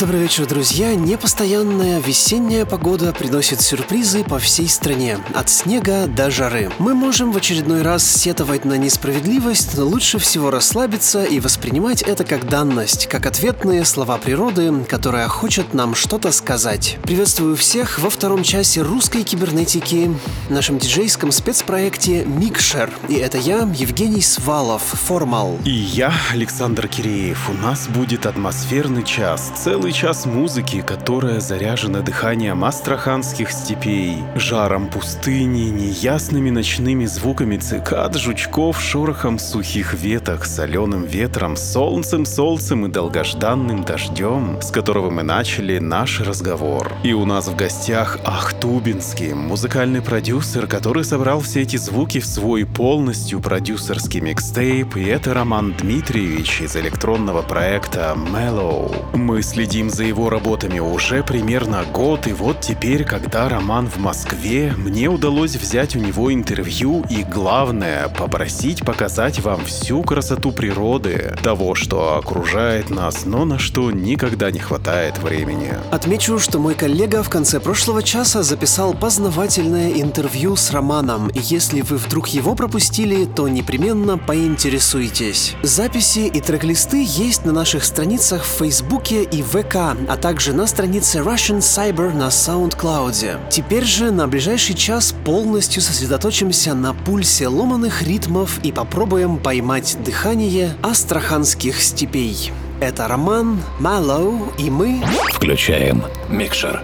Добрый вечер, друзья. Непостоянная весенняя погода приносит сюрпризы по всей стране, от снега до жары. Мы можем в очередной раз сетовать на несправедливость, но лучше всего расслабиться и воспринимать это как данность, как ответные слова природы, которая хочет нам что-то сказать. Приветствую всех во втором часе русской кибернетики, нашем диджейском спецпроекте «Микшер». И это я, Евгений Свалов, Формал. И я, Александр Киреев. У нас будет атмосферный час, целый Целый час музыки, которая заряжена дыханием астраханских степей, жаром пустыни, неясными ночными звуками цикад, жучков, шорохом сухих веток, соленым ветром, солнцем, солнцем и долгожданным дождем, с которого мы начали наш разговор. И у нас в гостях Ахтубинский, музыкальный продюсер, который собрал все эти звуки в свой полностью продюсерский микстейп, и это Роман Дмитриевич из электронного проекта Mellow. Мы следим следим за его работами уже примерно год, и вот теперь, когда роман в Москве, мне удалось взять у него интервью и, главное, попросить показать вам всю красоту природы, того, что окружает нас, но на что никогда не хватает времени. Отмечу, что мой коллега в конце прошлого часа записал познавательное интервью с Романом, и если вы вдруг его пропустили, то непременно поинтересуйтесь. Записи и трек-листы есть на наших страницах в Фейсбуке и ВК ВК, а также на странице Russian Cyber на SoundCloud. Теперь же на ближайший час полностью сосредоточимся на пульсе ломаных ритмов и попробуем поймать дыхание астраханских степей. Это Роман, Малоу и мы... Включаем микшер.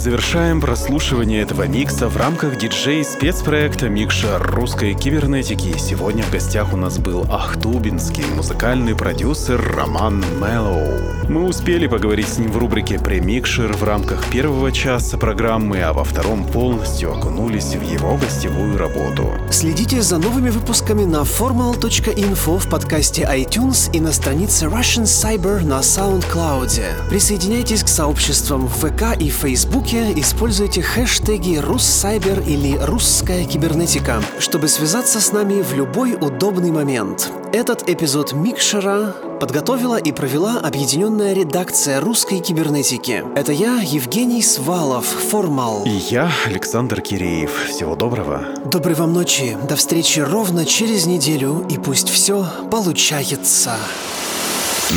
Завершаем прослушивание этого микса в рамках диджей-спецпроекта «Микшер русской кибернетики». Сегодня в гостях у нас был ахтубинский музыкальный продюсер Роман Меллоу. Мы успели поговорить с ним в рубрике «Премикшер» в рамках первого часа программы, а во втором полностью окунулись в его гостевую работу. Следите за новыми выпусками на formal.info в подкасте iTunes и на странице Russian Cyber на SoundCloud. Присоединяйтесь к сообществам в ВК и Фейсбуке, используйте хэштеги «Руссайбер» или «Русская кибернетика», чтобы связаться с нами в любой удобный момент. Этот эпизод Микшера подготовила и провела объединенная редакция русской кибернетики. Это я, Евгений Свалов, Формал. И я, Александр Киреев. Всего доброго. Доброй вам ночи. До встречи ровно через неделю, и пусть все получается.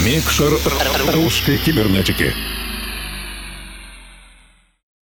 Микшер русской кибернетики.